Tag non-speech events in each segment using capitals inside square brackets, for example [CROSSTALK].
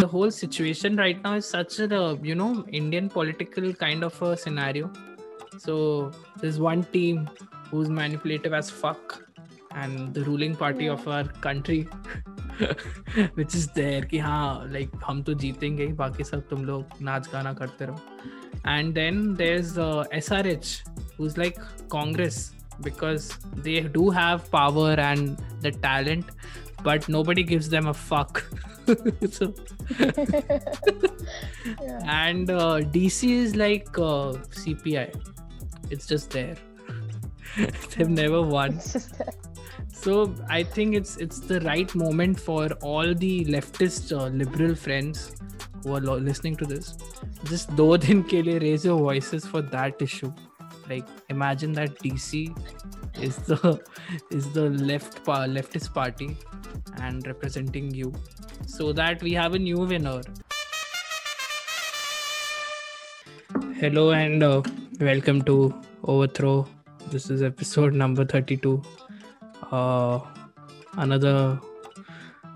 the whole situation right now is such a you know indian political kind of a scenario so there's one team who's manipulative as fuck and the ruling party of our country [LAUGHS] which is there कि हाँ like हम तो जीतेंगे ही बाकी सब तुम लोग नाच गाना करते रहो and then there's uh, SRH who's like Congress because they do have power and the talent but nobody gives them a fuck [LAUGHS] so yeah. and uh, DC is like uh, CPI. It's just there. [LAUGHS] They've never won. It's just that. So I think it's it's the right moment for all the leftist uh, liberal friends who are lo- listening to this. Just [LAUGHS] do din ke liye raise your voices for that issue. Like imagine that DC is the is the left pa- leftist party and representing you, so that we have a new winner. Hello and uh, welcome to Overthrow. This is episode number 32. Uh, another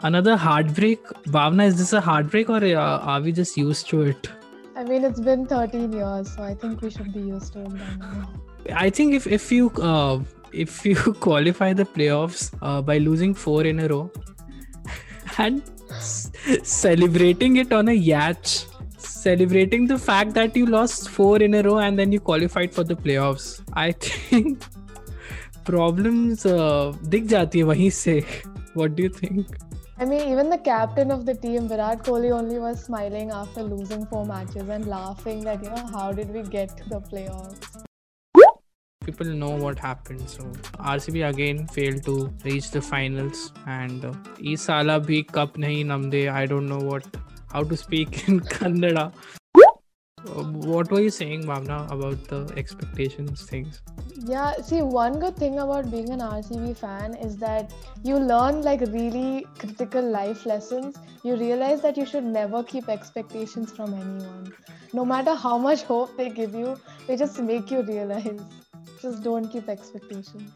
another heartbreak. Bhavna, is this a heartbreak or uh, are we just used to it? I mean, it's been 13 years, so I think we should be used to it now. I think if if you uh, if you [LAUGHS] qualify the playoffs uh, by losing four in a row and s- celebrating it on a yacht, celebrating the fact that you lost four in a row and then you qualified for the playoffs, I think problems uh, दिख जाती है वहीं से. What do you think? I mean, even the captain of the team, Virat Kohli, only was smiling after losing four matches and laughing that, you know, how did we get to the playoffs? people know what happened. So RCB again failed to reach the finals, and uh, ee sala bhi cup nahi namde. I don't know what how to speak in [LAUGHS] Kannada. Uh, what were you saying, Mamna, about the expectations things? Yeah, see, one good thing about being an RCB fan is that you learn like really critical life lessons. You realize that you should never keep expectations from anyone. No matter how much hope they give you, they just make you realize. Just don't keep expectations.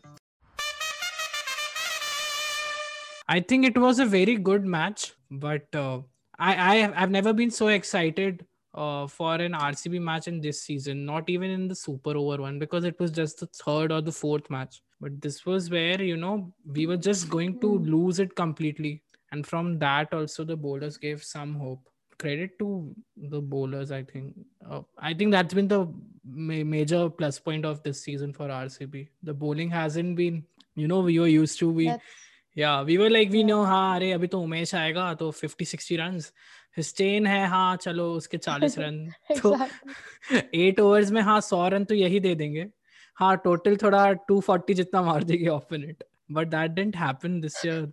I think it was a very good match, but uh, I, I I've never been so excited uh, for an RCB match in this season. Not even in the Super Over one because it was just the third or the fourth match. But this was where you know we were just going to Mm. lose it completely, and from that also the bowlers gave some hope. Credit to the bowlers, I think. Uh, I think that's been the ma- major plus point of this season for RCB. The bowling hasn't been, you know, we were used to we. That's या we were like we Yeah. No हाँ अरे अभी तो उमेश आएगा तो 50 60 runs हिस्टेन है हाँ चलो उसके 40 रन तो exactly. एट ओवर्स में हाँ 100 रन तो यही दे देंगे हाँ टोटल थोड़ा 240 जितना मार देगी opponent but that didn't happen this year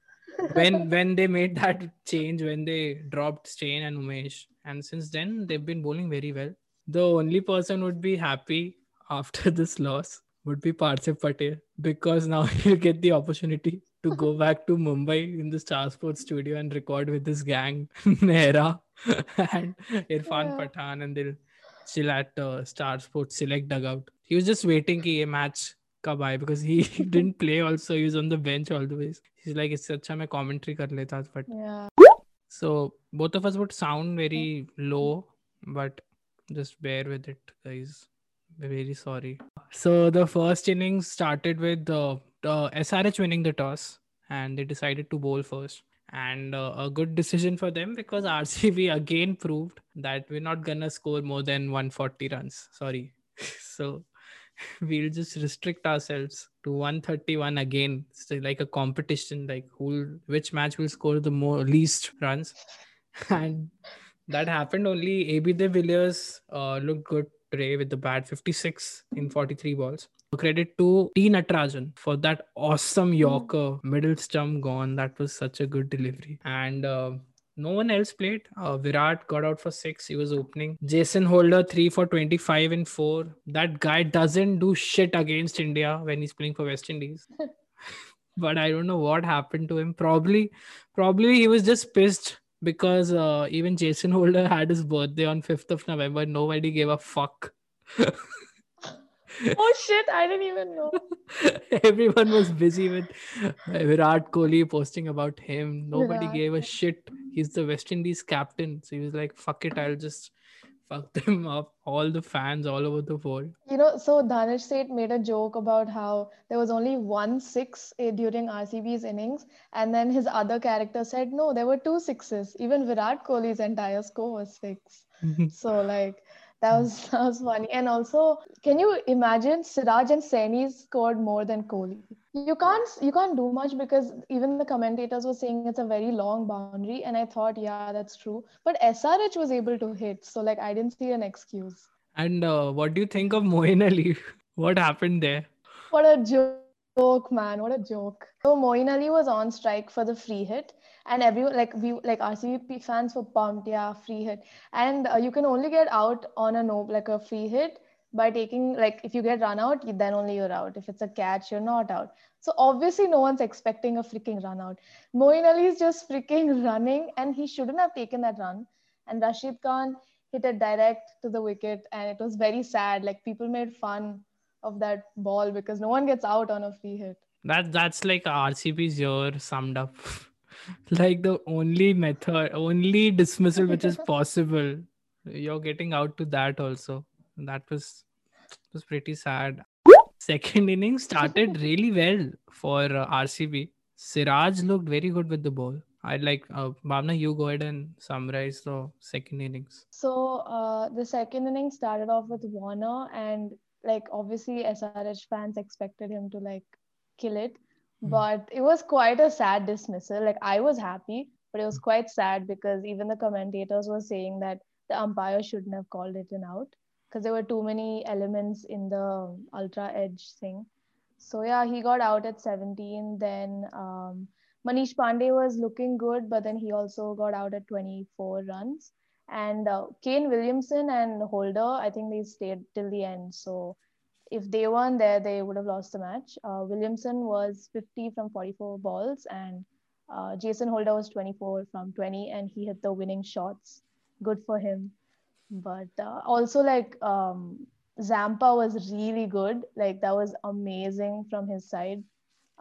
when when they made that change when they dropped Stain and Umesh and since then they've been bowling very well the only person would be happy after [LAUGHS] this loss would be Parthiv Patel because now [LAUGHS] he'll get the opportunity to go [LAUGHS] back to Mumbai in the Star Sports studio and record with his gang, Nehra and Irfan yeah. Pathan, and they'll chill at uh, Star Sports Select Dugout. He was just waiting ki ye match कब आए because he didn't play also he was on the bench all the He's like it's like इससे commentary मैं commentary but yeah. so both of us would sound very low but just bear with it guys. We're very sorry. So the first innings started with the, the SRH winning the toss and they decided to bowl first. And uh, a good decision for them because RCB [LAUGHS] again proved that we're not gonna score more than 140 runs. Sorry. [LAUGHS] So [LAUGHS] we'll just restrict ourselves to 131 again. It's like a competition like who which match will score the more least runs. And that happened only ab de villiers uh, looked good today with the bat 56 in 43 balls credit to T Natarajan for that awesome Yorker middle stump gone. That was such a good delivery. And uh, no one else played. Uh, Virat got out for six. He was opening. Jason Holder three for 25 and four. That guy doesn't do shit against India when he's playing for West Indies. [LAUGHS] but I don't know what happened to him. Probably, probably he was just pissed because uh, even Jason Holder had his birthday on 5th of November. Nobody gave a fuck. oh shit! I didn't even know. [LAUGHS] Everyone was busy with Virat Kohli posting about him. Nobody Virat. gave a shit. He's the West Indies captain, so he was like, "Fuck it, I'll just fuck [LAUGHS] them up." All the fans all over the world. You know, so Danish Sait made a joke about how there was only one six during RCB's innings, and then his other character said, "No, there were two sixes. Even Virat Kohli's entire score was six. [LAUGHS] So like that was that was funny. And also, can you imagine Siraj and Saini scored more than Kohli? You can't you can't do much because even the commentators were saying it's a very long boundary, and I thought, yeah, that's true. But SRH was able to hit, so like I didn't see an excuse. and uh, what do you think of [LAUGHS] Moeen Ali? what happened there? What a joke, man! What a joke. So Moeen Ali was on strike for the free hit, and everyone like we like RCB fans were pumped. Yeah, free hit, and uh, you can only get out on a no like a free hit by taking like if you get run out, then only you're out. If it's a catch, you're not out. So obviously, no one's expecting a freaking run out. Moeen Ali is just freaking [LAUGHS] running, and he shouldn't have taken that run. And Rashid Khan hit it direct to the wicket, and it was very sad. Like people made fun of that ball because no one gets out on a free hit. That that's like RCB's year summed up. [LAUGHS] like the only method, only dismissal which is [LAUGHS] possible. You're getting out to that also. That was was pretty sad. Second inning started [LAUGHS] really well for uh, RCB. Siraj looked very good with the ball. I'd like uh, Bhavna, you go ahead and summarize the second innings. So uh, the second inning started off with Warner, and like obviously SRH fans expected him to like kill it, Hmm. but it was quite a sad dismissal. Like I was happy, but it was quite sad because even the commentators were saying that the umpire shouldn't have called it an out because there were too many elements in the ultra edge thing. So yeah, he got out at 17. Then um, Manish Pandey was looking good, but then he also got out at 24 runs. And uh, Kane Williamson and Holder, I think they stayed till the end. So if they weren't there, they would have lost the match. Uh, Williamson was 50 from 44 balls, and uh, Jason Holder was 24 from 20, and he hit the winning shots. Good for him. But uh, also, like, um, Zampa was really good. Like, that was amazing from his side.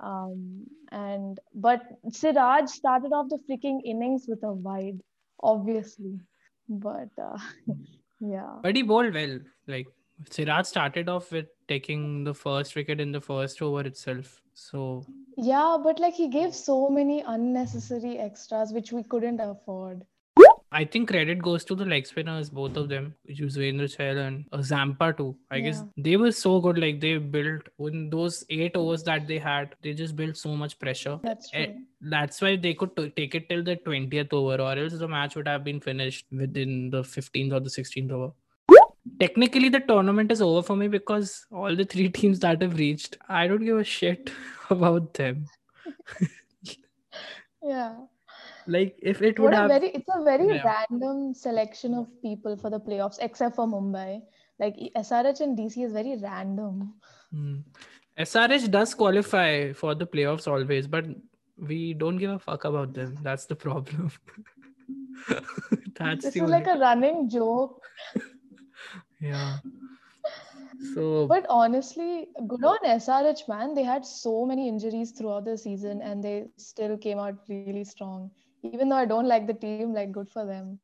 Um, and but Siraj started off the freaking innings with a wide, obviously. But uh, [LAUGHS] yeah. But he bowled well. Like Siraj started off with taking the first wicket in the first over itself. So Yeah, but like he gave so many unnecessary extras which we couldn't afford. I think credit goes to the leg spinners, both of them, which was Yuzvendra Chahal and uh, Zampa too. I guess they were so good. Like they built in those eight overs that they had, they just built so much pressure. That's Eh, true. That's why they could t- take it till the 20th over, or else the match would have been finished within the 15th or the 16th over. Technically, the tournament is over for me because all the three [LAUGHS] teams that have reached, I don't give a shit [LAUGHS] about them. [LAUGHS] Yeah. Like, if it would What a have. very it's a very Yeah. random selection of people for the playoffs, except for Mumbai. Like SRH and DC is very random. Hmm. SRH does qualify for the playoffs always, but we don't give a fuck about them. That's the problem. [LAUGHS] That's This the is like a running joke. yeah. So But honestly, good on SRH, man. They had so many injuries throughout the season and they still came out really strong. Even though I don't like the team, like good for them.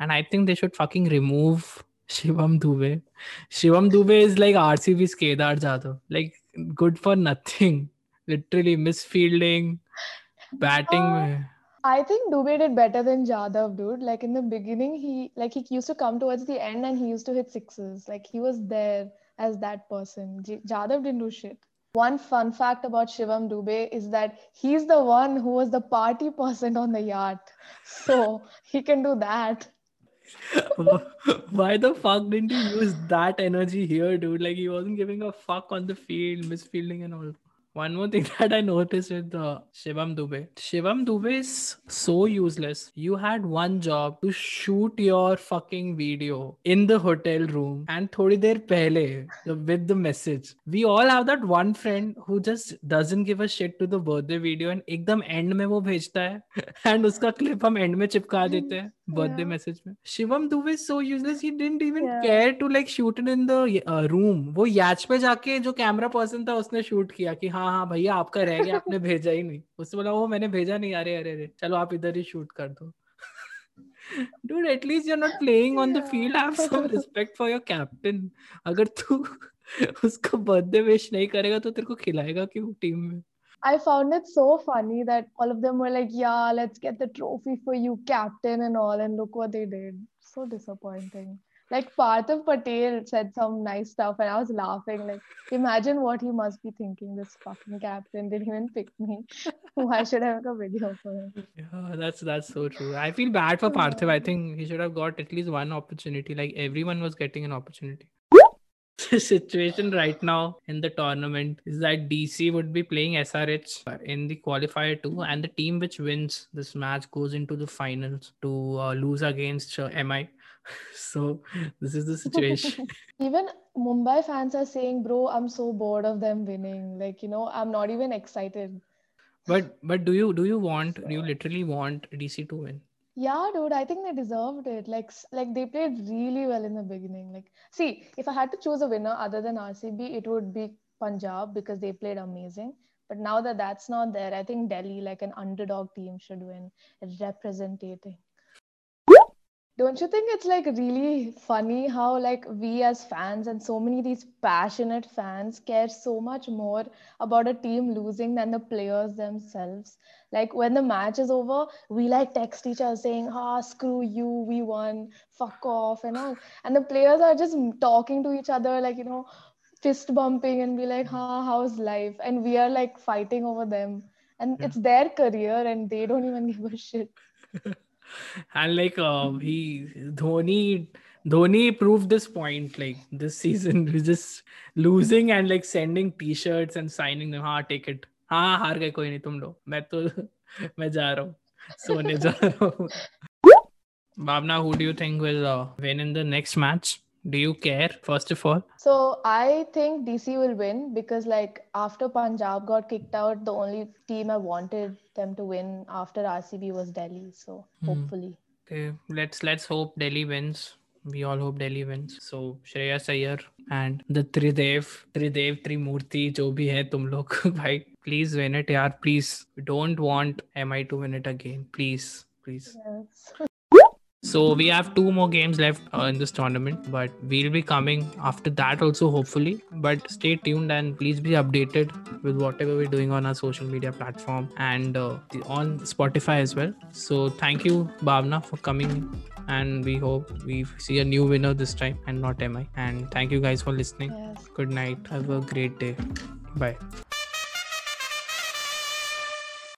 and I think they should fucking remove [LAUGHS] Shivam Dube. Shivam Dube is like RCB's Kedar Jadhav. Like good for nothing. [LAUGHS] Literally misfielding, batting. Uh, I think Dube did better than Jadhav, dude. Like in the beginning, he like he used to come towards the end and he used to hit sixes. Like he was there as that person. J- Jadhav didn't do shit. One fun fact about Shivam Dube is that he's the one who was the party person on the yacht. So [LAUGHS] he can do that. [LAUGHS] Why the fuck didn't he use that energy here, dude? Like he wasn't giving a fuck on the field, misfielding and all. One more thing that I noticed with uh, Shivam Dubey. Shivam Dubey is so useless. You had one job to shoot your fucking video in the hotel room and thodi der pehle the- with the message. We all have that one friend who just doesn't give a shit to the birthday video and एकदम end में वो भेजता है and उसका clip हम end में चिपका देते हैं. Birthday Yeah. message में Shivam Dubey is so useless he didn't even Yeah. care to like shoot it in the uh, room वो याच पे जाके जो कैमरा पर्सन था उसने शूट किया कि हाँ हाँ भैया आपका रह गया आपने भेजा ही नहीं उसने बोला वो मैंने भेजा नहीं अरे अरे अरे चलो आप इधर ही शूट कर दो dude at least you're not playing on yeah. the field have some respect for your captain अगर तू उसका बर्थडे विश नहीं करेगा तो तेरे को खिलाएगा क्यों टीम में I found it so funny that all of them were like, "Yeah, let's get the trophy for you, captain," and all. And look what they did. So disappointing. Like Parthiv Patel said some nice stuff, and I was laughing. Like, imagine what he must be thinking. This fucking captain didn't even pick me. [LAUGHS] Why should I make a video for him? Yeah, that's that's so true. I feel bad for Parthiv. I think he should have got at least one opportunity. Like everyone was getting an opportunity. The [LAUGHS] situation right now in the tournament is that DC would be playing SRH in the qualifier too, and the team which wins this match goes into the finals to uh, lose against uh, MI. [LAUGHS] So this is the situation. [LAUGHS] Even Mumbai fans are saying, "Bro, I'm so bored of them winning. Like, you know, I'm not even excited." but but do you do you want do you literally want DC to win? Yeah, dude, I think they deserved it. Like, like they played really well in the beginning. Like, see, if I had to choose a winner other than RCB, it would be Punjab because they played amazing. But now that that's not there, I think Delhi, like an underdog team, should win, representing. Don't you think it's like really funny how like we as fans and so many these passionate fans care so much more about a team losing than the players themselves? Like when the match is over, we like text each other saying, "Ah, screw you, we won, fuck off," and all. And the players are just talking to each other like you know, fist bumping and be like, "Ha, how's life?" And we are like fighting over them, and Yeah. it's their career, and they don't even [LAUGHS] give a shit. [LAUGHS] and like uh, he Dhoni Dhoni proved this point like this season we just losing and like sending t-shirts and signing them हाँ take it हाँ हार गए कोई नहीं तुम लोग मैं तो मैं जा रहा हूँ सोने जा रहा हूँ Bhavna who do you think will uh, win in the next match do you care first of all? So i think dc will win because like after punjab got kicked out the only team i wanted them to win after rcb was delhi. So hmm. hopefully. Okay let's let's hope delhi wins. We all hope Delhi wins. So Shreyas Iyer and the Tridev, Tridev, Trimurti, जो भी है तुम लोग भाई please win it यार please. Don't want MI to win it again. Please please. Yes. [LAUGHS] so we have two more games left uh, in this tournament but we'll be coming after that also hopefully. But stay tuned and please be updated with whatever we're doing on our social media platform and uh, on spotify as well. So thank you bhavna for coming and we hope we see a new winner this time and not mi and thank you guys for listening. Yes. good night. Have a great day. Bye